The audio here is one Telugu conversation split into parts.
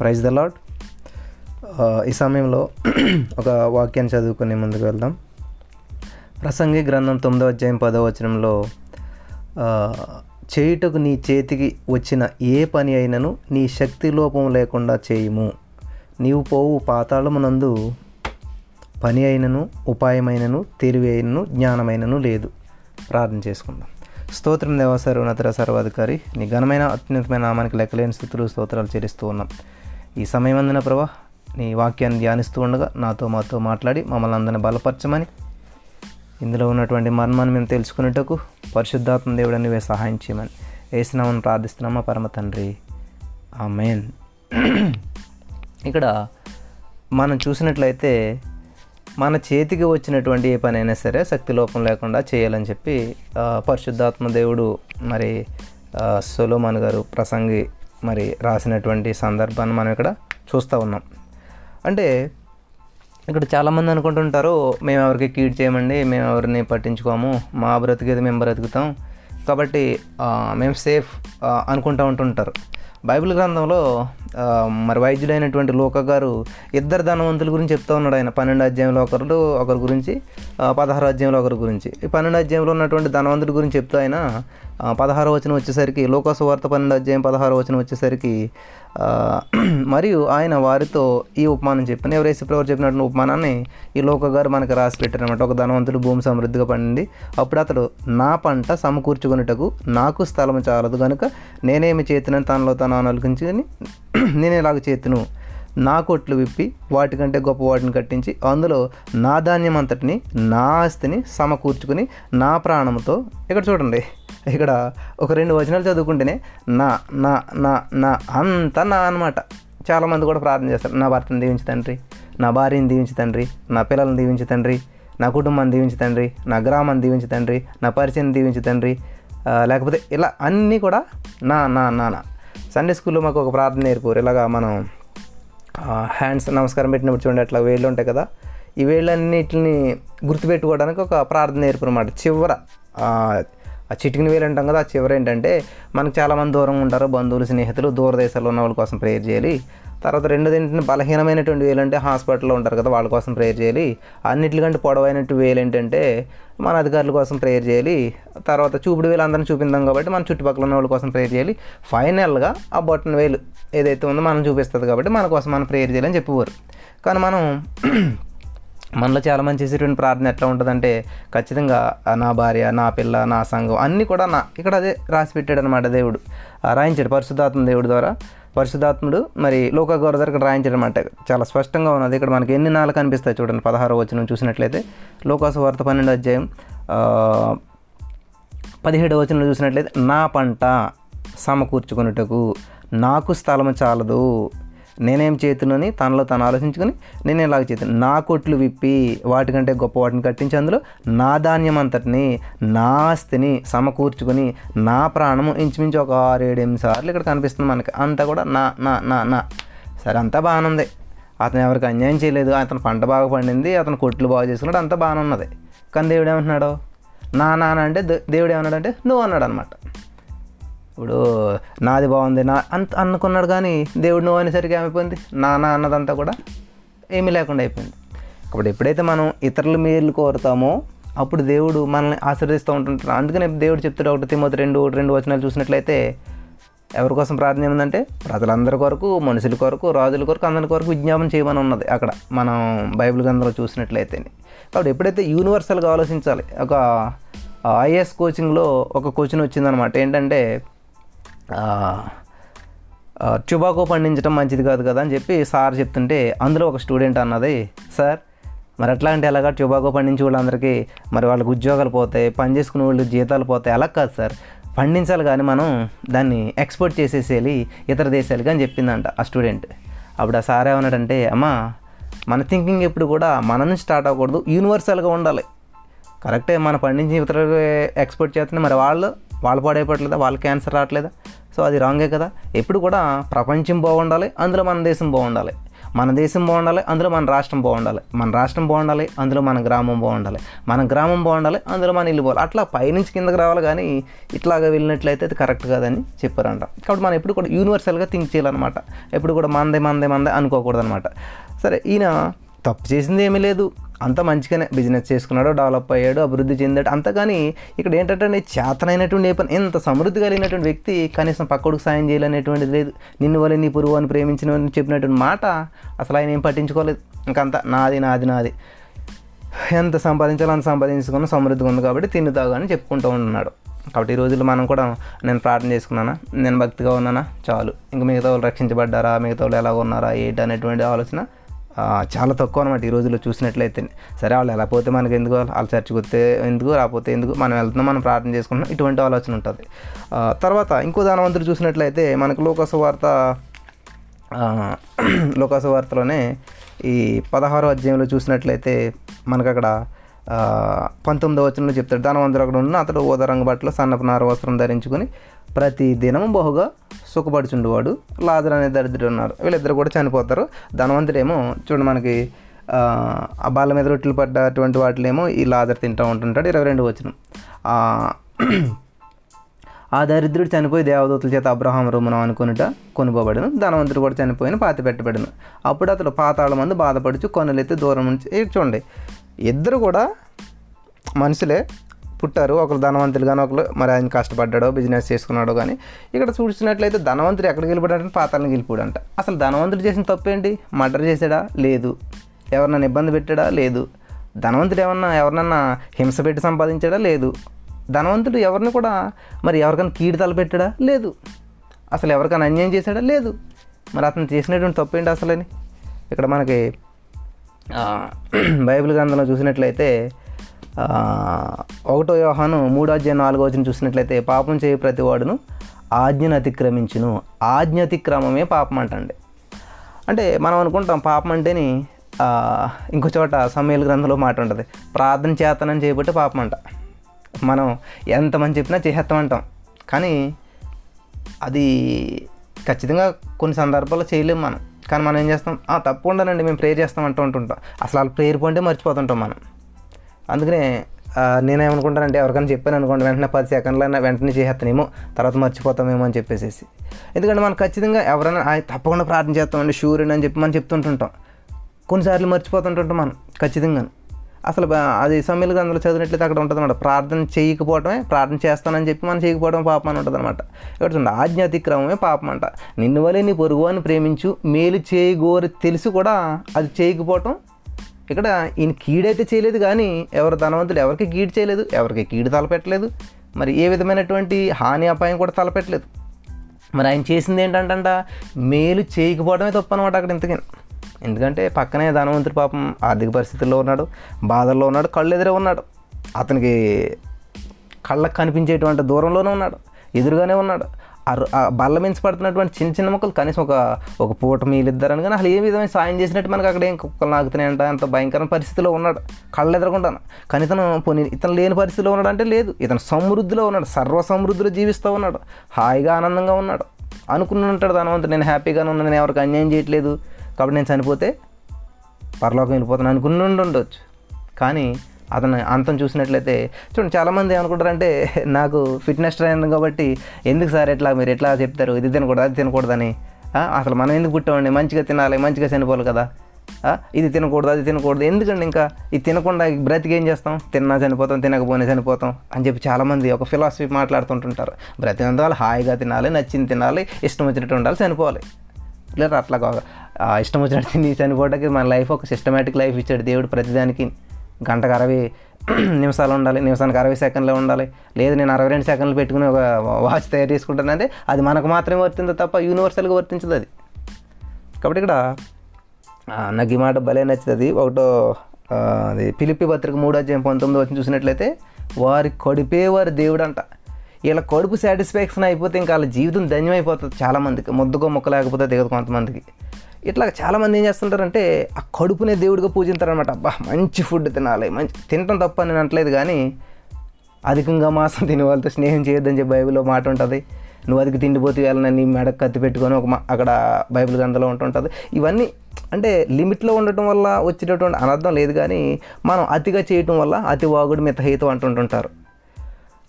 ప్రైజ్ ద లాడ్ ఈ సమయంలో ఒక వాక్యాన్ని చదువుకుని ముందుకు వెళ్దాం. ప్రసంగి గ్రంథం తొమ్మిదో అధ్యాయం పదో వచనంలో చేయుటకు నీ చేతికి వచ్చిన ఏ పని అయినను నీ శక్తి లోపం లేకుండా చేయుము. నీవు పోవు పాతాళమునందు పని అయినను ఉపాయమైనను తెలివి అయినను జ్ఞానమైనను లేదు. ప్రార్థన చేసుకుందాం. స్తోత్రం దేవ సర్వనతర సర్వాధికారి నీ ఘనమైన అత్యున్నతమైన నామానికి లెక్కలేని స్థితులు స్తోత్రాలు చెల్లిస్తూ ఉన్నాం. ఈ సమయం అందిన ప్రభా నీ వాక్యాన్ని ధ్యానిస్తూ ఉండగా నాతో మాతో మాట్లాడి మమ్మల్ని అందరిని బలపరచమని ఇందులో ఉన్నటువంటి మర్మాన్ని మేము తెలుసుకునేటకు పరిశుద్ధాత్మ దేవుడు నువ్వే సహాయం చేయమని వేసినామని ప్రార్థిస్తున్నామా పరమ తండ్రి. మెయిన్ ఇక్కడ మనం చూసినట్లయితే మన చేతికి వచ్చినటువంటి ఏ పనైనా సరే శక్తి లోపం లేకుండా చేయాలని చెప్పి పరిశుద్ధాత్మ దేవుడు మరి సొలోమాన్ గారు ప్రసంగి మరి రాసినటువంటి సందర్భాన్ని మనం ఇక్కడ చూస్తూ ఉన్నాం. అంటే ఇక్కడ చాలామంది అనుకుంటుంటారు మేము ఎవరికి కీడ్ చేయమండి మేము ఎవరిని పట్టించుకోము మా బ్రతికేది మేము బ్రతుకుతాం. కాబట్టి మేము సేఫ్ అనుకుంటూ ఉంటుంటారు. బైబిల్ గ్రంథంలో మరి వైద్యుడైనటువంటి లోక గారు ఇద్దరు ధనవంతుల గురించి చెప్తా ఉన్నాడు ఆయన. పన్నెండు అధ్యాయంలో ఒకరు ఒకరి గురించి పదహారు అధ్యాయంలో ఒకరి గురించి. ఈ పన్నెండు అధ్యాయంలో ఉన్నటువంటి ధనవంతుడి గురించి చెప్తూ ఆయన పదహారు వచనం వచ్చేసరికి లోకాసు వార్త పన్నెండు అధ్యాయం పదహారు వచనం వచ్చేసరికి మరియు ఆయన వారితో ఈ ఉపమానం చెప్పిన ఎవరైతే ఎవరు చెప్పినటువంటి ఉపమానాన్ని ఈ లోక గారు మనకి రాసి పెట్టారనమాట ఒక ధనవంతుడు భూమి సమృద్ధిగా పండింది. అప్పుడు అతడు నా పంట సమకూర్చుకున్నటకు నాకు స్థలం చాలదు కనుక నేనేమి చేతినని తనలో తను ఆలోచించుకొని నేను ఇలాగ చేతును నా కొట్లు విప్పి వాటికంటే గొప్ప వాటిని కట్టించి అందులో నా ధాన్యం అంతటిని నా ఆస్తిని సమకూర్చుకుని నా ప్రాణంతో ఇక్కడ చూడండి. ఇక్కడ ఒక రెండు వచనాలు చదువుకుంటేనే నా నా నా నా అంతా నా అనమాట చాలామంది కూడా ప్రార్థన చేస్తారు నా భర్తను దీవించి తండ్రి నా భార్యని దీవించి తండ్రి నా పిల్లల్ని దీవించి తండ్రి నా కుటుంబాన్ని దీవించి తండ్రి నా గ్రామాన్ని దీవించి తండ్రి నా పరిచయం దీవించి తండ్రి. లేకపోతే ఇలా అన్నీ కూడా నా నా నా నా. సండే స్కూల్లో మాకు ఒక ప్రార్థన నేర్పారు. ఇలాగా మనం హ్యాండ్స్ నమస్కారం పెట్టినప్పుడు చూడండి అట్లా వేళ్ళు ఉంటాయి కదా ఈ వేళ్ళన్నిటిని గుర్తుపెట్టుకోవడానికి ఒక ప్రార్థన నేర్పారు అన్నమాట. చివర ఆ, చిటికిన వేలు అంటాం కదా ఆ చివర ఏంటంటే మనకు చాలామంది దూరంగా ఉంటారు బంధువులు స్నేహితులు దూర దేశాల్లో ఉన్న వాళ్ళ కోసం ప్రేయర్ చేయాలి. తర్వాత రెండోది ఏంటంటే బలహీనమైనటువంటి వేలు అంటే హాస్పిటల్లో ఉంటారు కదా వాళ్ళ కోసం ప్రేయర్ చేయాలి. అన్నిటికంటే పొడవైనట్టు వేలు ఏంటంటే మన అధికారుల కోసం ప్రేయర్ చేయాలి. తర్వాత చూపుడు వేలు అందరం చూపిందాం కాబట్టి మన చుట్టుపక్కల ఉన్న వాళ్ళ కోసం ప్రేయర్ చేయాలి. ఫైనల్గా ఆ బొట్టన వేలు ఏదైతే ఉందో మనం చూపిస్తుంది కాబట్టి మన కోసం మనం ప్రేయర్ చేయాలని చెప్పేవారు. కానీ మనం మనలో చాలా మంది చేసేటువంటి ప్రార్థన ఎట్లా ఉంటుందంటే ఖచ్చితంగా నా భార్య నా పిల్ల నా సంఘం అన్నీ కూడా నా ఇక్కడ అదే రాసి పెట్టాడు అనమాట దేవుడు రాయించాడు పరిశుద్ధాత్మ దేవుడి ద్వారా. పరిశుద్ధాత్ముడు మరి లోక గౌర దగ్గర ఇక్కడ రాయించాడు అనమాట చాలా స్పష్టంగా ఉన్నది. ఇక్కడ మనకి ఎన్ని నాలుగు కనిపిస్తాయి చూడండి పదహారో వచ్చిన చూసినట్లయితే. లోకాసు వార్త పన్నెండు అధ్యాయం ఆ, పదిహేడవ వచనంలో చూసినట్లయితే నా పంట సమకూర్చుకొనుటకు నాకు స్థలము చాలదు. నేనేం చేతునని తనలో తను ఆలోచించుకొని నేను ఇలాగ చేతును నా కొట్లు విప్పి వాటికంటే గొప్ప వాటిని కట్టించి అందులో నా ధాన్యం అంతటిని నా ఆస్తిని సమకూర్చుకొని నా ప్రాణము ఇంచుమించు ఒక ఆరు ఏడు ఎనిమిది సార్లు ఇక్కడ కనిపిస్తుంది మనకి. అంతా కూడా నా నా నా నా. సరే అంతా బాగానే ఉంది అతను ఎవరికి అన్యాయం చేయలేదు. అతను పంట బాగా పండింది. అతను కొట్లు బాగా చేసుకున్నాడు. అంతా బాగానే ఉన్నది కానీ దేవుడు ఏమంటున్నాడు? నా నాన్న అంటే దే- దేవుడు ఏమన్నాడంటే నువ్వు అన్నాడు అనమాట ఇప్పుడు నాది బాగుంది నా అంత అనుకున్నాడు కానీ దేవుడు నువ్వు అనేసరికి ఏమైపోయింది నా నా అన్నదంతా కూడా ఏమీ లేకుండా అయిపోయింది. కాబట్టి ఎప్పుడైతే మనం ఇతరుల మేలు కోరుతామో అప్పుడు దేవుడు మనల్ని ఆశీర్దిస్తూ ఉంటుంటారు అందుకనే దేవుడు చెప్తాడు ఒకటి తిమ్మతి రెండు ఒకటి రెండు వచనాలు చూసినట్లయితే ఎవరి కోసం ప్రార్థన ఏముందంటే ప్రజలందరి కొరకు మనుషుల కొరకు రాజుల కొరకు అందరి కొరకు విజ్ఞాపన చేయమని ఉన్నది అక్కడ. మనం బైబిల్ గ్రంథంలో చూసినట్లయితే కాబట్టి ఎప్పుడైతే యూనివర్సల్గా ఆలోచించాలి ఒక ఐఏఎస్ కోచింగ్లో ఒక కోచింగ్ వచ్చిందనమాట ఏంటంటే టుబాకో పండించడం మంచిది కాదు కదా అని చెప్పి సార్ చెప్తుంటే అందులో ఒక స్టూడెంట్ అన్నది సార్ మరి అట్లా అంటే ఎలాగా టుబాకో పండించే వాళ్ళందరికీ మరి వాళ్ళకి ఉద్యోగాలు పోతాయి పని చేసుకునే వాళ్ళు జీతాలు పోతాయి అలా కాదు సార్. పండించాలి కానీ మనం దాన్ని ఎక్స్పోర్ట్ చేసేసేయాలి ఇతర దేశాలకి అని చెప్పిందంట ఆ స్టూడెంట్. అప్పుడు ఆ సార్ ఏమన్నాడంటే అమ్మా మన థింకింగ్ ఎప్పుడు కూడా మన నుంచి స్టార్ట్ అవ్వకూడదు యూనివర్సల్గా ఉండాలి. కరెక్టే మన పండించి ఇతరులకు ఎక్స్పోర్ట్ చేస్తున్న మరి వాళ్ళు వాళ్ళు పాడైపోవట్లేదా వాళ్ళకి క్యాన్సర్ రావట్లేదా? సో అది రాంగే కదా? ఎప్పుడు కూడా ప్రపంచం బాగుండాలి అందులో మన దేశం బాగుండాలి. మన దేశం బాగుండాలి అందులో మన రాష్ట్రం బాగుండాలి. మన రాష్ట్రం బాగుండాలి అందులో మన గ్రామం బాగుండాలి. మన గ్రామం బాగుండాలి అందులో మన ఇల్లు పోవాలి అట్లా పైనుంచి కిందకి రావాలి కానీ ఇట్లాగ వెళ్ళినట్లయితే అది కరెక్ట్ కాదని చెప్పారంట. కాబట్టి మనం ఎప్పుడు కూడా యూనివర్సల్గా థింక్ చేయాలన్నమాట. ఎప్పుడు కూడా మందే మందే మందే అనుకోకూడదు అనమాట సరే ఈయన తప్పు చేసింది ఏమీ లేదు. అంత మంచిగానే బిజినెస్ చేసుకున్నాడు డెవలప్ అయ్యాడు అభివృద్ధి చెందాడు. అంత కానీ ఇక్కడ ఏంటంటే చేతనైనటువంటి ఏ పని ఎంత సమృద్ధి కలిగినటువంటి వ్యక్తి కనీసం పక్కడికి సాయం చేయాలనేటువంటిది లేదు. నిన్ను వల్ల నీ పురుగు అని ప్రేమించిన చెప్పినటువంటి మాట అసలు ఆయన ఏం పట్టించుకోలేదు. ఇంకంత నాది నాది నాది. ఎంత సంపాదించాలో అంత సంపాదించుకున్న సమృద్ధిగా ఉంది కాబట్టి తిని తాగు అని చెప్పుకుంటూ ఉంటున్నాడు. కాబట్టి ఈ రోజుల్లో మనం కూడా నేను ప్రార్థన చేసుకున్నానా? నేను భక్తిగా ఉన్నానా? చాలు. ఇంక మిగతా వాళ్ళు రక్షించబడ్డారా? మిగతా వాళ్ళు ఎలా ఉన్నారా? ఏంటి అనేటువంటి ఆలోచన చాలా తక్కువ అనమాట ఈ రోజుల్లో చూసినట్లయితే. సరే వాళ్ళు ఎలా పోతే మనకి ఎందుకు వాళ్ళు చర్చకు వస్తే ఎందుకు రాకపోతే ఎందుకు మనం వెళ్తున్నాం మనం ప్రార్థన చేసుకుంటున్నాం ఇటువంటి ఆలోచన ఉంటుంది. తర్వాత ఇంకో దానవంతుడు చూసినట్లయితే మనకు లోకస వార్త లోకస వార్తలోనే ఈ పదహారో అధ్యాయంలో చూసినట్లయితే మనకు అక్కడ పంతొమ్మిది వచనంలో చెప్తాడు ధనవంతుడు అక్కడ ఉన్న అతడు ఓద రంగు బట్టలు సన్నపు నార వస్త్రం ధరించుకుని ప్రతి దినం బహుగా సుఖపడుచుండేవాడు. లాజర్ అనే దరిద్రుడు ఉన్నారు వీళ్ళిద్దరు కూడా చనిపోతారు. ధనవంతుడేమో చూడు మనకి ఆ, బాల మీద రొట్టెలు పడ్డటువంటి వాటిలేమో ఈ లాజర్ తింటూ ఉంటుంటాడు. ఇరవై రెండు వచనం. ఆ, దరిద్రుడు చనిపోయి దేవదూతల చేత అబ్రహాం రుమనం అనుకునిట కొనుకోబడను ధనవంతుడు కూడా చనిపోయిన పాతి పెట్టబడను అప్పుడు అతడు పాతాళ మందు బాధపడుచు కొనులెత్తి దూరం నుంచి చూడండి. ఇద్దరు కూడా మనుషులే పుట్టారు. ఒకరు ధనవంతులు కానీ ఒకరు మరి ఆయన కష్టపడ్డాడో బిజినెస్ చేసుకున్నాడో కానీ ఇక్కడ చూసినట్లయితే ధనవంతుడు ఎక్కడికి వెళ్ళిపోయాడంటే పాతాలను వెళ్ళిపోయాడంట. అసలు ధనవంతుడు చేసిన తప్పేంటి? మర్డర్ చేశాడా? లేదు. ఎవరినైనా ఇబ్బంది పెట్టాడా? లేదు. ధనవంతుడు ఏమన్నా ఎవరినన్నా హింస పెట్టి సంపాదించాడా? లేదు. ధనవంతుడు ఎవరిని కూడా మరి ఎవరికైనా కీడు తలపెట్టాడా? లేదు. అసలు ఎవరికైనా అన్యాయం చేశాడా? లేదు. మరి అతను చేసినటువంటి తప్పేంటి అసలని ఇక్కడ మనకి బైబిల్ గ్రంథంలో చూసినట్లయితే ఒకటో వ్యవహాను మూడో అధ్యాయం నాలుగో వచ్చిన చూసినట్లయితే పాపం చేయ ప్రతివాడును ఆజ్ఞను అతిక్రమించును. ఆజ్ఞ అతిక్రమమే పాపం అంటండి. అంటే మనం అనుకుంటాం పాపం అంటేని ఇంకో చోట సమయల గ్రంథంలో మాట ఉంటుంది. ప్రార్థన చేతనం చేయబట్టి పాపం అంట. మనం ఎంతమంది చెప్పినా చేసేస్తామంటాం కానీ అది ఖచ్చితంగా కొన్ని సందర్భాల్లో చేయలేము మనం. కానీ మనం ఏం చేస్తాం? "ఆ, తప్పకుండానండి మేము ప్రేయర్ చేస్తాం అంటూ ఉంటుంటాం. అసలు వాళ్ళు ప్రేయర్ పాయింటే మర్చిపోతుంటాం మనం. అందుకనే నేనేమనుకుంటానంటే ఎవరికైనా చెప్పాను అనుకోండి వెంటనే పది సెకండ్లైనా వెంటనే చేసేస్తానేమో తర్వాత మర్చిపోతామేమో అని చెప్పేసి ఎందుకంటే మనం ఖచ్చితంగా ఎవరైనా తప్పకుండా ప్రార్థన చేస్తామండి షూర్ అని చెప్పి మనం చెప్తుంటుంటాం. కొన్నిసార్లు మర్చిపోతుంటుంటాం మనం ఖచ్చితంగా అసలు అది సమ్మెలు గ్రంథంలో చదివినట్లయితే అక్కడ ఉంటుంది అనమాట ప్రార్థన చేయకపోవడమే ప్రార్థన చేస్తానని చెప్పి మనం చేయకపోవడం పాపం అని ఉంటుంది అనమాట ఇక్కడ చూడండి ఆజ్ఞ అతిక్రమమే పాపం అంట. నిన్ను వలె నీ పొరుగు అని ప్రేమించు మేలు చేయగోరు తెలిసి కూడా అది చేయకపోవటం. ఇక్కడ ఈయన కీడైతే చేయలేదు కానీ ఎవరు ధనవంతులు ఎవరికి కీడు చేయలేదు ఎవరికి కీడు తలపెట్టలేదు. మరి ఏ విధమైనటువంటి హాని అపాయం కూడా తలపెట్టలేదు. మరి ఆయన చేసింది ఏంటంటే మేలు చేయకపోవడమే తప్పనమాట అక్కడ ఇంతకీ ఎందుకంటే పక్కనే ధనవంతుడి పాపం ఆర్థిక పరిస్థితుల్లో ఉన్నాడు బాధల్లో ఉన్నాడు కళ్ళు ఎదురే ఉన్నాడు. అతనికి కళ్ళకు కనిపించేటువంటి దూరంలోనే ఉన్నాడు ఎదురుగానే ఉన్నాడు. ఆ ఆ బల్ల మించి పడుతున్నటువంటి చిన్న చిన్న మొక్కలు కనీసం ఒక ఒక పూట మీలిద్దరని కానీ అసలు ఏ విధమైన సాయం చేసినట్టు మనకు అక్కడ ఏం కుక్కలు నాకుతున్నాయంట అంత భయంకరమైన పరిస్థితిలో ఉన్నాడు. కళ్ళు ఎదురకుంటాను కానీ ఇతను పోనీ ఇతను లేని పరిస్థితిలో ఉన్నాడు అంటే లేదు. ఇతను సమృద్ధిలో ఉన్నాడు సర్వ సమృద్ధిలో జీవిస్తూ ఉన్నాడు. హాయిగా ఆనందంగా ఉన్నాడు. అనుకుని ఉంటాడు ధనవంతుడు నేను హ్యాపీగానే ఉన్నాను నేను ఎవరికి అన్యాయం చేయట్లేదు. కాబట్టి నేను చనిపోతే పరలోకం వెళ్ళిపోతాను అనుకుని ఉండి ఉండొచ్చు. కానీ అతను అంతం చూసినట్లయితే చూడండి చాలామంది ఏమనుకుంటారంటే నాకు ఫిట్నెస్ ట్రైనర్ కాబట్టి ఎందుకు సార్ ఎట్లా మీరు ఎట్లా చెప్తారు? ఇది తినకూడదు అది తినకూడదని? అసలు మనం ఎందుకు పుట్టామండి? మంచిగా తినాలి మంచిగా చనిపోవాలి కదా. ఇది తినకూడదు అది తినకూడదు? ఎందుకండి ఇంకా? ఇది తినకుండా బ్రతికి ఏం చేస్తాం? తిన్నా చనిపోతాం తినకపోయినా చనిపోతాం అని చెప్పి చాలామంది ఒక ఫిలాసఫీ మాట్లాడుతుంటుంటారు. బ్రతికినంత వాళ్ళు హాయిగా తినాలి నచ్చింది తినాలి ఇష్టం వచ్చినట్టు ఉండాలి చనిపోవాలి. లేదా అట్లా ఇష్టం వచ్చినట్టు తిని చనిపోవడానికి మన లైఫ్ ఒక సిస్టమేటిక్ లైఫ్ ఇచ్చాడు దేవుడు ప్రతిదానికి. గంటకు అరవై నిమిషాలు ఉండాలి నిమిషానికి అరవై సెకండ్లు ఉండాలి. లేదు నేను అరవై రెండు సెకండ్లు పెట్టుకుని ఒక వాచ్ తయారు చేసుకుంటానంటే అది మనకు మాత్రమే వర్తిందో తప్ప యూనివర్సల్గా వర్తించదు అది. కాబట్టి ఇక్కడ నాకు ఈ మాట భలే నచ్చుతుంది. ఒకటో అది పిలిపి పత్రిక మూడో అధ్యాయం పంతొమ్మిది వచ్చి చూసినట్లయితే వారి కడుపే దేవుడు అంట వీళ్ళ కడుపు సాటిస్ఫాక్షన్ అయిపోతే ఇంకా వాళ్ళ జీవితం ధన్యమైపోతుంది చాలామందికి ముద్దుగా మొక్క లేకపోతే దిగదు కొంతమందికి. ఇట్లా చాలామంది ఏం చేస్తుంటారంటే ఆ కడుపునే దేవుడిగా పూజింటారనమాట అబ్బా మంచి ఫుడ్ తినాలి మంచి తినటం తప్ప నేను అనట్లేదు కానీ అధికంగా మాసం తినే వాళ్ళతో స్నేహం చేయొద్దని చెప్పి బైబిల్లో మాట ఉంటుంది. నువ్వు అదికి తిండిపోతే వెళ్ళని నీ మెడ కత్తి పెట్టుకొని ఒక మ- అక్కడ బైబిల్ గ్రంథంలో ఉంటుంటుంది. ఇవన్నీ అంటే లిమిట్లో ఉండటం వల్ల వచ్చేటటువంటి అనర్థం లేదు కానీ మనం అతిగా చేయటం వల్ల అతి వాగుడు మితహేతు అంటుంటుంటారు.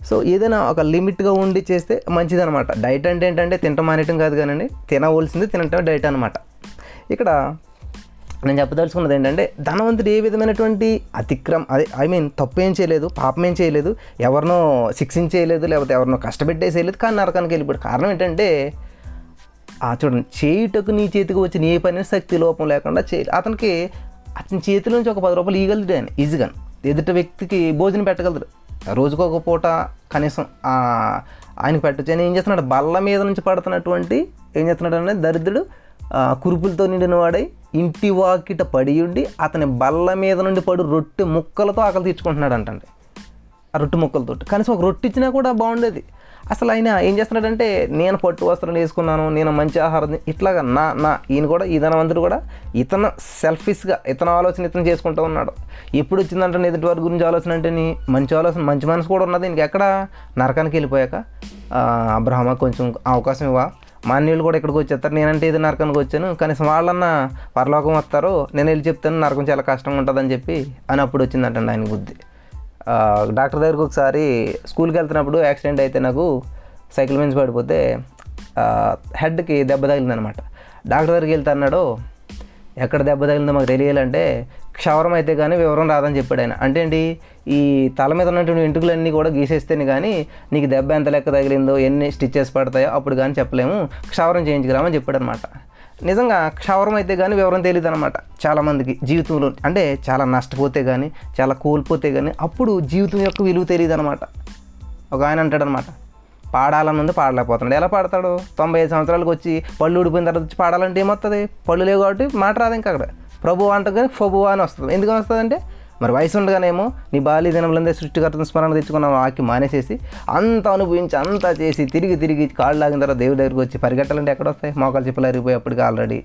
సో ఏదైనా ఒక లిమిట్గా ఉండి చేస్తే మంచిదనమాట డైట్ అంటే ఏంటంటే తింటం మానేయటం కాదు కానండి తినవలసింది తినటం డైట్ అనమాట ఇక్కడ నేను చెప్పదలుచుకున్నది ఏంటంటే ధనవంతుడు ఏ విధమైనటువంటి అతిక్రమ అదే ఐ మీన్ తప్పు ఏం చేయలేదు పాపం ఏం చేయలేదు ఎవరినో శిక్షించేయలేదు లేకపోతే ఎవరినో కష్టపెట్టేసేయలేదు కానీ నరకానికి వెళ్ళిపోయాడు. కారణం ఏంటంటే ఆ చూడండి చేయుటకు నీ చేతికి వచ్చిన ఏ పని శక్తి లోపం లేకుండా చేయాలి అతనికి అతని చేతిలోంచి ఒక పది రూపాయలు ఇవ్వగలుగుతాడు ఈజీగా ఎదుట వ్యక్తికి భోజనం పెట్టగలుగుతాడు రోజుకు ఒక పూట కనీసం ఆయనకు పెట్టచ్చు ఆయన ఏం చేస్తున్నాడు? బల్ల మీద నుంచి పడుతున్నటువంటి ఏం చేస్తున్నాడు అంటే దరిద్రుడు కురుపులతో నిండిన వాడై ఇంటి వాకిట పడి ఉండి అతని బల్ల మీద నుండి పడు రొట్టె ముక్కలతో ఆకలి తీర్చుకుంటున్నాడు అంటండి ఆ రొట్టె ముక్కలతో కనీసం ఒక రొట్టె ఇచ్చినా కూడా బాగుండేది. అసలు ఆయన ఏం చేస్తున్నాడంటే నేను పట్టు వస్త్రం వేసుకున్నాను నేను మంచి ఆహారం ఇట్లాగా నా నా ఈయన కూడా ఈ ధనవంతుడు కూడా ఇతను సెల్ఫిష్గా ఇతను ఆలోచన ఇతను చేసుకుంటూ ఉన్నాడు. ఎప్పుడు వచ్చిందంటే ఎదుటి వారి గురించి ఆలోచన అంటే నీ మంచి ఆలోచన మంచి మనసు కూడా ఉన్నది. ఇంక ఎక్కడ? నరకానికి వెళ్ళిపోయాక అబ్రహ్మ కొంచెం అవకాశం ఇవ్వ. మా అన్నీళ్ళు కూడా ఇక్కడికి వచ్చేస్తారు. నేనంటే ఇది నరకానికి వచ్చాను. కనీసం వాళ్ళన్నా పరలోకం వస్తారు. నేను వెళ్ళి చెప్తాను నరకం చాలా కష్టంగా ఉంటుందని చెప్పి అని అప్పుడు వచ్చిందంటండి ఆయన బుద్ధి. డాక్టర్ దగ్గరికి ఒకసారి స్కూల్కి వెళ్తున్నప్పుడు యాక్సిడెంట్ అయితే నాకు సైకిల్ మీద పడిపోతే హెడ్కి దెబ్బ తగిలిందనమాట. డాక్టర్ దగ్గరికి వెళ్తే అన్నాడు ఎక్కడ దెబ్బ తగిలిందో మాకు తెలియాలంటే క్షవరం అయితే కానీ వివరం రాదని చెప్పాడు ఆయన. అంటే ఏంటి ఈ తల మీద ఉన్నటువంటి వెంట్రుకలన్నీ కూడా గీసేస్తేనే కానీ నీకు దెబ్బ ఎంత లెక్క తగిలిందో ఎన్ని స్టిచ్చెస్ పడతాయో అప్పుడు కానీ చెప్పలేము క్షవరం చేయించుకురామని చెప్పాడు అనమాట నిజంగా క్షవరం అయితే కానీ వివరం తెలియదు అనమాట చాలామందికి. జీవితంలో అంటే చాలా నష్టపోతే కానీ చాలా కోల్పోతే కానీ అప్పుడు జీవితం యొక్క విలువ తెలియదు అనమాట ఒక ఆయన అంటాడనమాట పాడాలని ఉంది పాడలేకపోతున్నాడు. ఎలా పాడతాడు? తొంభై ఐదు సంవత్సరాలకు వచ్చి పళ్ళు ఊడిపోయిన తర్వాత వచ్చి పాడాలంటే ఏమొస్తుంది పళ్ళు లేవు కాబట్టి మాట రాదు ఇంకా అక్కడ. ప్రభు అంట కానీ ఫబువా అని వస్తుంది. ఎందుకు వస్తుందంటే మరి వయసు ఉండగానేమో నీ బాల్య దినములందే సృష్టికర్తను స్మరణ తెచ్చుకున్న ఆకి మానేసేసి అంత అనుభవించి అంతా చేసి తిరిగి తిరిగి కాళ్ళు లాగిన తర్వాత దేవుడి దగ్గరికి వచ్చి పరిగెట్టాలంటే ఎక్కడ వస్తాయి? మోకాలు చెప్పులు అరిగిపోయి అప్పటికి ఆల్రెడీ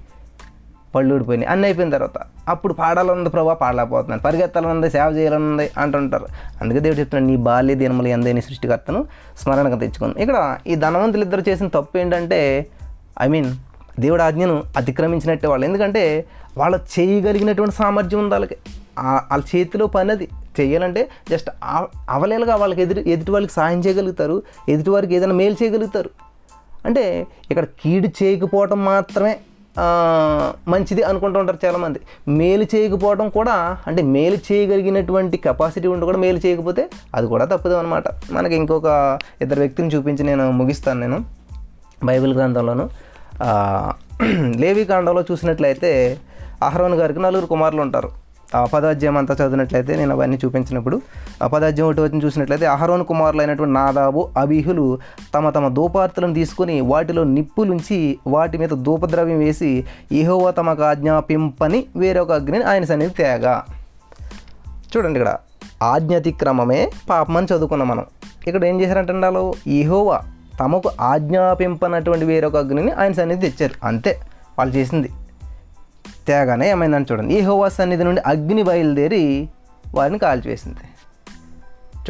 పళ్ళు ఊడిపోయినాయి. అన్నీ అయిపోయిన తర్వాత అప్పుడు పాడాలన్నది ప్రభావ పాడలేకపోతున్నాను. పరిగెత్తాలన్నది సేవ చేయాలన్నది అంటుంటారు. అందుకే దేవుడు చెప్తున్నాడు నీ బాల్య దినములు ఎందే నీ సృష్టికర్తను స్మరణగా తెచ్చుకుని. ఇక్కడ ఈ ధనవంతులు ఇద్దరు చేసిన తప్పు ఏంటంటే ఐ మీన్ దేవుడు ఆజ్ఞను అతిక్రమించినట్టే వాళ్ళు. ఎందుకంటే వాళ్ళు చేయగలిగినటువంటి సామర్థ్యం ఉంది వాళ్ళకి. వాళ్ళ చేతిలో పని అది. చేయాలంటే జస్ట్ అవలేలుగా వాళ్ళకి ఎదురు ఎదుటి వాళ్ళకి సాయం చేయగలుగుతారు ఎదుటి వారికి ఏదైనా మేలు చేయగలుగుతారు. అంటే ఇక్కడ కీడు చేయకపోవటం మాత్రమే మంచిది అనుకుంటూ ఉంటారు చాలామంది. మేలు చేయకపోవడం కూడా అంటే మేలు చేయగలిగినటువంటి కెపాసిటీ ఉండి కూడా మేలు చేయకపోతే అది కూడా తప్పదు అనమాట మనకి ఇంకొక ఇద్దరు వ్యక్తిని చూపించి నేను ముగిస్తాను నేను. బైబిల్ గ్రంథంలోను లేవి కాండంలో చూసినట్లయితే అహరోన్ గారికి నలుగురు కుమారులు ఉంటారు. పదాధ్యాయం అంతా చదివినట్లయితే నేను అవన్నీ చూపించినప్పుడు ఆ పదాధ్యాయం ఒకటి వచ్చి చూసినట్లయితే అహరోన్ కుమారులైనటువంటి నాదాబు అబీహులు తమ తమ దూపార్తులను తీసుకుని వాటిలో నిప్పులుంచి వాటి మీద ధూపద్రవ్యం వేసి ఇహోవ తమకు ఆజ్ఞాపింపని వేరొక అగ్నిని ఆయన సన్నిధి తేగా. చూడండి ఇక్కడ ఆజ్ఞాతిక్రమమే పాపం అని చదువుకున్నాం మనం. ఇక్కడ ఏం చేశారంటే వాళ్ళు? ఇహోవా తమకు ఆజ్ఞాపింపనటువంటి వేరొక అగ్నిని ఆయన సన్నిధి తెచ్చారు. అంతే వాళ్ళు చేసింది. తేగానే ఏమైందని చూడండి. ఈ హోవా సన్నిధి నుండి అగ్ని బయలుదేరి వారిని కాల్చివేసింది.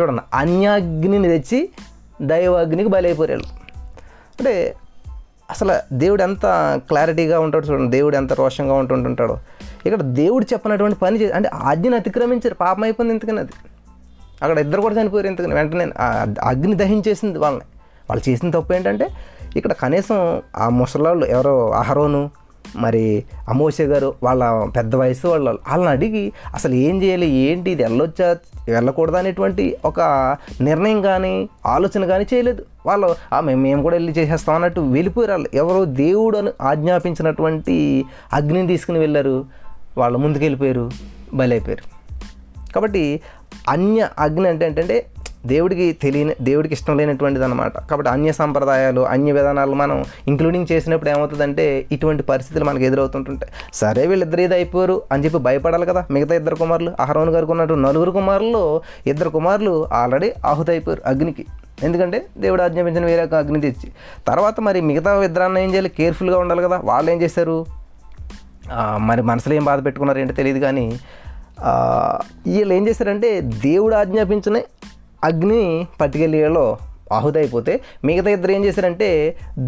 చూడండి అన్యాగ్నిని తెచ్చి దైవాగ్నికి బలైపోయారు అంటే అసలు దేవుడు ఎంత క్లారిటీగా ఉంటాడు చూడండి దేవుడు ఎంత రోషంగా ఉంటుంటుంటాడో ఇక్కడ దేవుడు చెప్పినటువంటి పని చే అంటే ఆజ్ఞను అతిక్రమించారు పాపం అయిపోయింది ఎందుకని అది. అక్కడ ఇద్దరు కూడా చనిపోయారు ఎందుకని వెంటనే అగ్ని దహించేసింది వాళ్ళని. వాళ్ళు చేసిన తప్పు ఏంటంటే ఇక్కడ కనీసం ఆ ముసలాళ్ళు ఎవరో అహరోను మరి అమోష గారు వాళ్ళ పెద్ద వయసు వాళ్ళు వాళ్ళని అడిగి అసలు ఏం చేయాలి ఏంటి ఇది వెళ్ళొచ్చా వెళ్ళకూడదు అనేటువంటి ఒక నిర్ణయం కానీ ఆలోచన కానీ చేయలేదు. వాళ్ళు మేము మేము కూడా వెళ్ళి చేసేస్తాం అన్నట్టు వెళ్ళిపోయారు వాళ్ళు. ఎవరో దేవుడు అని ఆజ్ఞాపించినటువంటి అగ్నిని తీసుకుని వెళ్ళారు. వాళ్ళు ముందుకు వెళ్ళిపోయారు బలైపోయారు. కాబట్టి అన్య అగ్ని అంటే ఏంటంటే దేవుడికి తెలియని దేవుడికి ఇష్టం లేనటువంటిది అనమాట కాబట్టి అన్య సంప్రదాయాలు అన్య విధానాలు మనం ఇంక్లూడింగ్ చేసినప్పుడు ఏమవుతుందంటే ఇటువంటి పరిస్థితులు మనకు ఎదురవుతుంటుంటాయి. సరే వీళ్ళిద్దరు ఇది అయిపోయారు అని చెప్పి భయపడాలి కదా. మిగతా ఇద్దరు కుమారులు అహరోన్ గారికి ఉన్నట్టు నలుగురు కుమారులు ఇద్దరు కుమారులు ఆల్రెడీ ఆహుతి అయిపోయారు అగ్నికి. ఎందుకంటే దేవుడు ఆజ్ఞాపించిన వేరే ఒక అగ్ని తెచ్చి. తర్వాత మరి మిగతా ఇద్దరాన్ని ఏం చేయాలి? కేర్ఫుల్గా ఉండాలి కదా. వాళ్ళు ఏం చేశారు? మరి మనసులో ఏం బాధ పెట్టుకున్నారు ఏంటో తెలియదు కానీ వీళ్ళు ఏం చేశారంటే దేవుడు ఆజ్ఞాపించిన అగ్ని పట్టుకెళ్ళి వీళ్ళు మిగతా ఇద్దరు ఏం చేశారంటే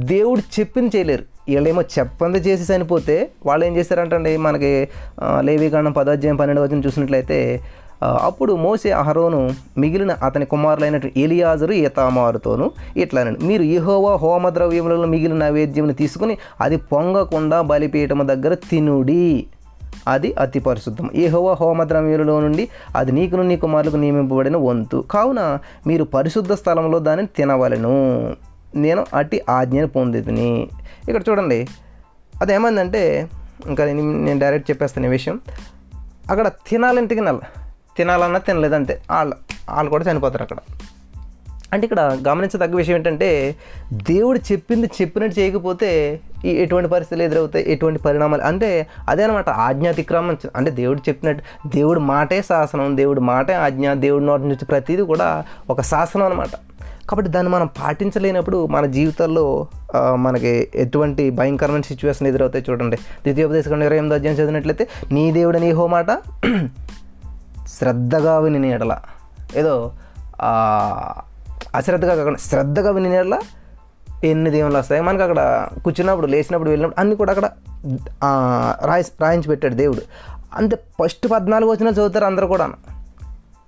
దేవుడు చెప్పింది చేయలేరు. వీళ్ళేమో చెప్పంది చేసి చనిపోతే వాళ్ళు ఏం చేశారంటండి? మనకి ఆ, లేవికాండం పదాధ్యాయం పన్నెండు వచ్చిన చూసినట్లయితే అప్పుడు మోసే అహరోను మిగిలిన అతని కుమారులైన ఎలియాజరు ఈతామారుతోను ఇట్లానండి. మీరు ఇహోవా హోమ ద్రవ్యములలో మిగిలిన నైవేద్యమును తీసుకుని అది పొంగకుండా బలిపీఠము దగ్గర తినుడి. అది అతి పరిశుద్ధం. ఏ హోవ ద్రవ్యములలో నుండి అది నీకును నీ కుమారులకు నియమింపబడిన వంతు. కావున మీరు పరిశుద్ధ స్థలంలో దానిని తినవలెను. నేను అట్టి ఆజ్ఞను పొందితిని ఇక్కడ చూడండి. అదేమైందంటే ఇంకా నేను- నేను డైరెక్ట్ చెప్పేస్తాను ఈ విషయం. అక్కడ తినాలంటే తినాలి. తినాలన్నా తినలేదంతే వాళ్ళు వాళ్ళు కూడా చనిపోతారు అక్కడ. అంటే ఇక్కడ గమనించదగ్గ విషయం ఏంటంటే దేవుడు చెప్పింది చెప్పినట్టు చేయకపోతే ఈ ఎటువంటి పరిస్థితులు ఎదురవుతాయి ఎటువంటి పరిణామాలు? అంటే అదే అనమాట ఆజ్ఞాతిక్రమం అంటే దేవుడు చెప్పినట్టు దేవుడు మాటే శాసనం దేవుడు మాటే ఆజ్ఞ దేవుడి నోటి నుంచి ప్రతిదీ కూడా ఒక శాసనం అనమాట కాబట్టి దాన్ని మనం పాటించలేనప్పుడు మన జీవితాల్లో మనకి ఎటువంటి భయంకరమైన సిచ్యువేషన్ ఎదురవుతాయి చూడండి. ద్వితీయోపదేశం ఇరవై ఎనిమిది అధ్యాయం చదివినట్లయితే నీ దేవుడు నీ హో మాట శ్రద్ధగా విని ఎడల. ఏదో అశ్రద్ధగా కాకుండా శ్రద్ధగా వినేలా ఎన్ని దేవుళ్ళు వస్తాయి. మనకి అక్కడ కూర్చున్నప్పుడు లేచినప్పుడు వెళ్ళినప్పుడు అన్నీ కూడా అక్కడ రాయి రాయించి పెట్టాడు దేవుడు. అంతే ఫస్ట్ పద్నాలుగు వచ్చిన చదువుతారు అందరూ కూడా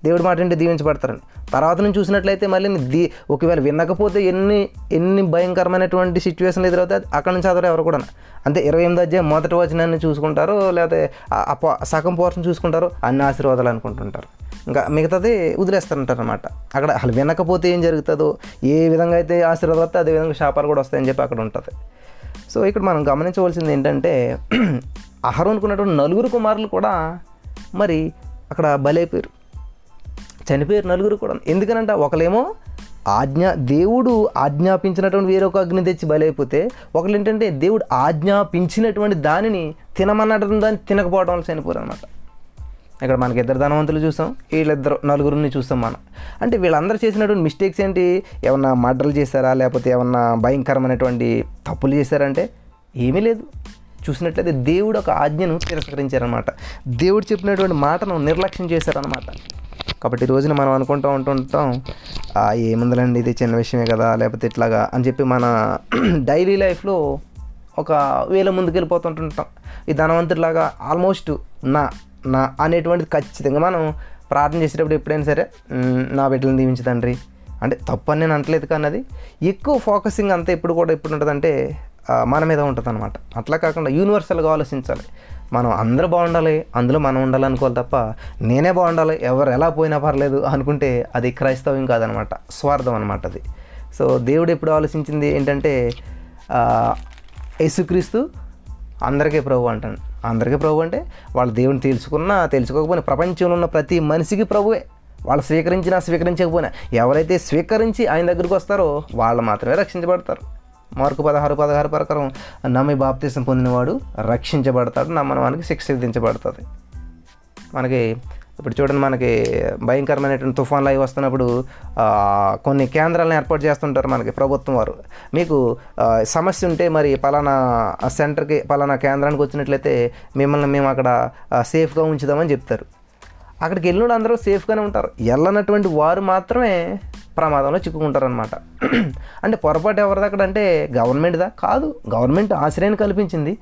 దేవుడి మాట అంటే దీవించబడతారని తర్వాత నుంచి చూసినట్లయితే మళ్ళీ దీ ఒకవేళ వినకపోతే ఎన్ని ఎన్ని భయంకరమైనటువంటి సిచ్యువేషన్లు ఎదురవుతాయి అక్కడ నుంచి చదవరు ఎవరు కూడా అంతే ఇరవై ఎనిమిది అధ్యాయం మొదటి వచనాన్ని చూసుకుంటారు లేకపోతే సగం పోర్షన్ చూసుకుంటారు అన్ని ఆశీర్వాదాలు అనుకుంటుంటారు. ఇంకా మిగతాది వదిలేస్తారంటారు అనమాట అక్కడ అసలు వినకపోతే ఏం జరుగుతుందో ఏ విధంగా అయితే ఆశీర్వాదం వస్తే అదే విధంగా శాపాలు కూడా వస్తాయని చెప్పి అక్కడ ఉంటుంది. సో ఇక్కడ మనం గమనించవలసింది ఏంటంటే అహరోనుకున్నటువంటి నలుగురు కుమారులు కూడా మరి అక్కడ బలైపోయారు. చనిపోయారు నలుగురు కూడా. ఎందుకనంటే ఒకలేమో ఆజ్ఞ దేవుడు ఆజ్ఞాపించినటువంటి వేరొక అగ్ని తెచ్చి బలైపోతే ఒకళ్ళు ఏంటంటే దేవుడు ఆజ్ఞాపించినటువంటి దానిని తినమన్నటువంటి దాన్ని తినకపోవడం వల్ల చనిపోరు అనమాట ఇక్కడ మనకి ఇద్దరు ధనవంతులు చూసాం వీళ్ళిద్దరు నలుగురిని చూస్తాం మనం. అంటే వీళ్ళందరూ చేసినటువంటి మిస్టేక్స్ ఏంటి? ఏమన్నా మర్డర్లు చేశారా? లేకపోతే ఏమన్నా భయంకరమైనటువంటి తప్పులు చేశారంటే ఏమీ లేదు. చూసినట్లయితే దేవుడు ఒక ఆజ్ఞను తిరస్కరించారనమాట దేవుడు చెప్పినటువంటి మాటను నిర్లక్ష్యం చేశారనమాట కాబట్టి ఈ రోజున మనం అనుకుంటూ ఉంటుంటాం "ఆ, ఇది చిన్న విషయమే కదా లేకపోతే ఇట్లాగా అని చెప్పి మన డైలీ లైఫ్లో ఒక వేల ముందుకు వెళ్ళిపోతుంటుంటాం ఈ ధనవంతుడిలాగా ఆల్మోస్ట్ నా నా అనేటువంటిది ఖచ్చితంగా మనం ప్రార్థన చేసేటప్పుడు ఎప్పుడైనా సరే నా బిడ్డలను దీవించు తండ్రి. అంటే తప్పు అని నేను అంటలేదు కానీ అది ఎక్కువ ఫోకసింగ్ అంతా ఎప్పుడు కూడా ఎప్పుడు ఉంటుందంటే అంటే మన మీద ఉంటుంది అనమాట అట్లా కాకుండా యూనివర్సల్గా ఆలోచించాలి. మనం అందరూ బాగుండాలి అందులో మనం ఉండాలి అనుకోవాలి తప్ప నేనే బాగుండాలి ఎవరు ఎలా పోయినా పర్లేదు అనుకుంటే అది క్రైస్తవం కాదనమాట స్వార్థం అనమాట అది. సో దేవుడు ఎప్పుడు ఆలోచించింది ఏంటంటే యేసుక్రీస్తు అందరికీ ప్రభు అంటాను అందరికీ ప్రభు అంటే వాళ్ళ దేవుని తెలుసుకున్నా తెలుసుకోకపోయినా ప్రపంచంలో ఉన్న ప్రతి మనిషికి ప్రభువే. వాళ్ళు స్వీకరించినా స్వీకరించకపోయినా ఎవరైతే స్వీకరించి ఆయన దగ్గరికి వస్తారో వాళ్ళు మాత్రమే రక్షించబడతారు. మార్కు పదహారు పదహారు ప్రకారం నమ్మి బాప్తీసం పొందినవాడు రక్షించబడతాడు నమ్మని వానికి శిక్ష విధించబడుతుంది. మనకి ఇప్పుడు చూడండి మనకి భయంకరమైనటువంటి తుఫాన్లు అవి వస్తున్నప్పుడు కొన్ని కేంద్రాలను ఏర్పాటు చేస్తుంటారు మనకి ప్రభుత్వం వారు. మీకు సమస్య ఉంటే మరి పలానా సెంటర్కి పలానా కేంద్రానికి వచ్చినట్లయితే మిమ్మల్ని మేము అక్కడ సేఫ్గా ఉంచుదామని చెప్తారు. అక్కడికి వెళ్ళిన అందరూ సేఫ్గానే ఉంటారు. వెళ్ళనటువంటి వారు మాత్రమే ప్రమాదంలో చిక్కుకుంటారనమాట అంటే పొరపాటు ఎవరిది అక్కడ అంటే గవర్నమెంట్దా? కాదు. గవర్నమెంట్ ఆశ్రయాన్ని కల్పించింది.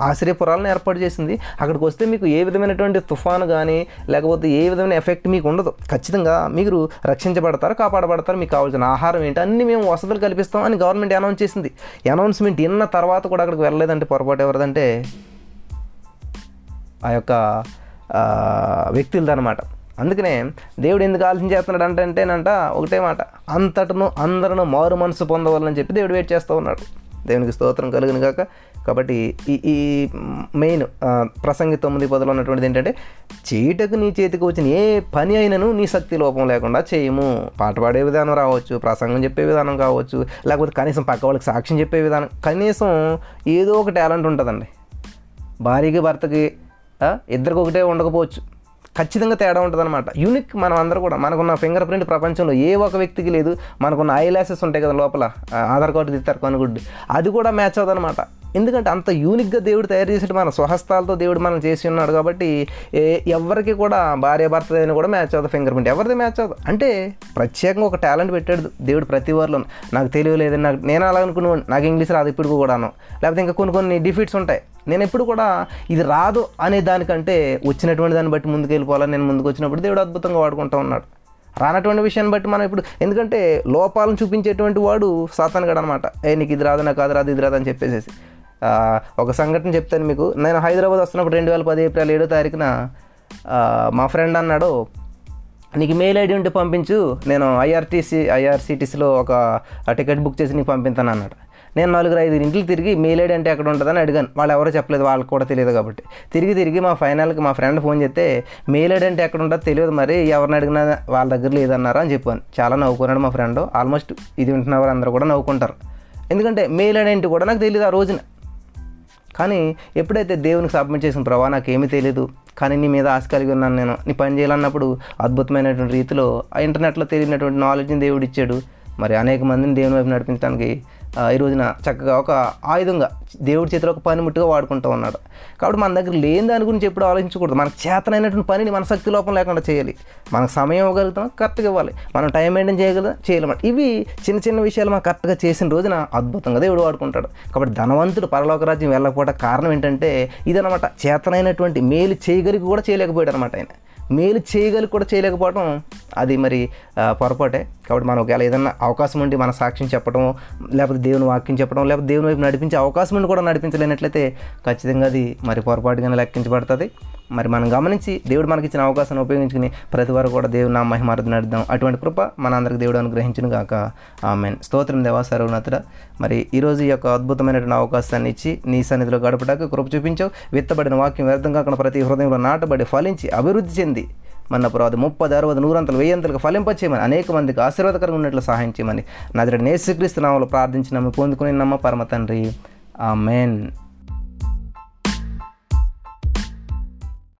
ఆశ్రయపురాలను ఏర్పాటు చేసింది. అక్కడికి వస్తే మీకు ఏ విధమైనటువంటి తుఫాను కానీ లేకపోతే ఏ విధమైన ఎఫెక్ట్ మీకు ఉండదు. ఖచ్చితంగా మీరు రక్షించబడతారు కాపాడబడతారు మీకు కావాల్సిన ఆహారం ఏంటి అన్ని మేము వసతులు కల్పిస్తాం అని గవర్నమెంట్ అనౌన్స్ చేసింది. అనౌన్స్మెంట్ విన్న తర్వాత కూడా అక్కడికి వెళ్ళలేదంటే పొరపాటు ఎవరిదంటే ఆ యొక్క ఆ, వ్యక్తులదనమాట అందుకనే దేవుడు ఎందుకు ఆలోచన చేస్తున్నాడు అంటే అంటేనంట ఒకటే మాట. అంతటను అందరూ మారు మనసు పొందవాలని చెప్పి దేవుడు వెయిట్ చేస్తూ ఉన్నాడు. దేవునికి స్తోత్రం కలుగును కాక కాబట్టి ఈ ఈ మెయిన్ ప్రసంగి తొమ్మిది పదలో ఉన్నటువంటిది ఏంటంటే చేయటకు నీ చేతికి వచ్చిన ఏ పని అయినను నీ శక్తి లోపం లేకుండా చేయము. పాట పాడే విధానం రావచ్చు ప్రసంగం చెప్పే విధానం కావచ్చు లేకపోతే కనీసం పక్క వాళ్ళకి సాక్ష్యం చెప్పే విధానం. కనీసం ఏదో ఒక టాలెంట్ ఉంటుందండి. భార్యకి భర్తకి ఇద్దరికి ఒకటే ఉండకపోవచ్చు. ఖచ్చితంగా తేడా ఉంటుంది అనమాట యూనిక్ మనం అందరూ కూడా మనకున్న ఫింగర్ ప్రింట్ ప్రపంచంలో ఏ ఒక వ్యక్తికి లేదు మనకున్న ఐ లాసెస్ ఉంటాయి కదా లోపల ఆధార్ కార్డు తీస్తారు కనుగుడ్డు. అది కూడా మ్యాచ్ అవుతుంది అనమాట ఎందుకంటే అంత యూనిక్గా దేవుడు తయారు చేసేటి మన స్వహస్తాలతో దేవుడు మనం చేసి ఉన్నాడు కాబట్టి ఏ ఎవరికి కూడా భార్య భర్త అయినా కూడా మ్యాచ్ అవుతుంది ఫింగర్ ప్రింట్ ఎవరిది మ్యాచ్ అవుతుంది అంటే ప్రత్యేకంగా ఒక టాలెంట్ పెట్టాడు దేవుడు ప్రతి వారిలో నాకు తెలియలేదు నాకు నేను అలా అనుకున్నాను నాకు ఇంగ్లీష్ రాదు ఇప్పుడు కూడాను. లేకపోతే ఇంకా కొన్ని కొన్ని డిఫిట్స్ ఉంటాయి. నేను ఎప్పుడు కూడా ఇది రాదు అనే దానికంటే వచ్చినటువంటి దాన్ని బట్టి ముందుకు వెళ్ళిపోవాలని నేను ముందుకు వచ్చినప్పుడు దేవుడు అద్భుతంగా వాడుకుంటూ ఉన్నాడు. రానటువంటి విషయాన్ని బట్టి మనం ఇప్పుడు ఎందుకంటే లోపాలను చూపించేటువంటి వాడు సాతానుగాడు అనమాట ఏ నీకు ఇది రాదు నాకు అది రాదు ఇది రాదు అని చెప్పేసేసి. ఒక సంఘటన చెప్తాను మీకు. నేను హైదరాబాద్ వస్తున్నప్పుడు రెండు వేల పది ఏప్రిల్ ఏడో తారీఖున మా ఫ్రెండ్ అన్నాడు నీకు మెయిల్ ఐడి ఉంటే పంపించు నేను ఐఆర్టీసీ ఐఆర్సీటీసీలో ఒక టికెట్ బుక్ చేసి నీకు పంపిస్తాను అన్నాడు. నేను నలుగురు ఐదు ఇంటికి తిరిగి మెయిల్ ఐడి అంటే ఎక్కడ ఉంటుందని అడిగాను. వాళ్ళు ఎవరో చెప్పలేదు వాళ్ళకి కూడా తెలియదు కాబట్టి. తిరిగి తిరిగి మా ఫైనల్కి మా ఫ్రెండ్ ఫోన్ చేస్తే మెయిల్ ఐడి అంటే ఎక్కడ ఉంటుందో తెలియదు మరి ఎవరిని అడిగినా వాళ్ళ దగ్గర లేదన్నారు అని చెప్పాను. చాలా నవ్వుకున్నాడు మా ఫ్రెండ్. ఆల్మోస్ట్ ఇది వింటున్న వారు అందరూ కూడా నవ్వుకుంటారు. ఎందుకంటే మెయిల్ ఐడి ఏంటి కూడా నాకు తెలియదు ఆ రోజున. కానీ ఎప్పుడైతే దేవునికి సబ్మిట్ చేసిన ప్రభా నాకు ఏమీ తెలియదు కానీ నీ మీద ఆశ కలిగి ఉన్నాను నేను. నీ పని చేయాలన్నప్పుడు అద్భుతమైనటువంటి రీతిలో ఆ ఇంటర్నెట్లో తెలియనటువంటి నాలెడ్జ్ని దేవుడు ఇచ్చాడు. మరి అనేక మందిని దేవుని వైపు నడిపించడానికి ఈ రోజున చక్కగా ఒక ఆయుధంగా దేవుడి చేతిలో ఒక పనిముట్టుగా వాడుకుంటూ ఉన్నాడు. కాబట్టి మన దగ్గర లేని దాని గురించి ఎప్పుడు ఆలోచించకూడదు. మనకు చేతనైనటువంటి పనిని మన శక్తి లోపం లేకుండా చేయాలి. మనకు సమయం ఇవ్వగలుగుతాం కరెక్ట్గా ఇవ్వాలి. మనం టైం మెయింటైన్ చేయగలం చేయలేమాట ఇవి చిన్న చిన్న విషయాలు మనం కరెక్ట్గా చేసిన రోజున అద్భుతంగా దేవుడు వాడుకుంటాడు. కాబట్టి ధనవంతుడు పరలోక రాజ్యం వెళ్ళకపోవడం కారణం ఏంటంటే ఇదనమాట చేతనైనటువంటి మేలు చేయగలిగి కూడా చేయలేకపోయాడు అనమాట ఆయన. మేలు చేయగలిగి కూడా చేయలేకపోవడం అది మరి పొరపాటే. కాబట్టి మనం ఒకవేళ ఏదైనా అవకాశం ఉండి మన సాక్ష్యం చెప్పడం లేకపోతే దేవుని వాక్యం చెప్పడం లేకపోతే దేవుని వైపు నడిపించే అవకాశం ఉండి కూడా నడిపించలేనట్లయితే ఖచ్చితంగా అది మరి పొరపాటుగానే లెక్కించబడుతుంది. మరి మనం గమనించి దేవుడు మనకి ఇచ్చిన అవకాశాన్ని ఉపయోగించుకుని ప్రతి వారు కూడా దేవుడు నా మహిమారతి నడుద్దాం అటువంటి కృప మనందరికి దేవుడు అనుగ్రహించును గాక. ఆమెన్. స్తోత్రం దేవా సర్వనతుడ మరి ఈరోజు ఈ యొక్క అద్భుతమైనటువంటి అవకాశాన్ని ఇచ్చి నీ సన్నిధిలో గడపడానికి కృప చూపించావు. విత్తబడిన వాక్యం వ్యర్థం కాకుండా ప్రతి హృదయంలో నాటబడి ఫలించి అభివృద్ధి చెంది. మన పురాది ముప్పది అరవది నూరంతలు వెయ్యంతలకు ఫలింపచేయమని అనేక మందికి ఆశీర్వాదకరంగా ఉన్నట్లు సహాయం చేయమని నా నేసుక్రీస్తు నామలు ప్రార్థించి నమ్మి పొందుకుని నమ్మ పరమ తండ్రి. ఆ మెయిన్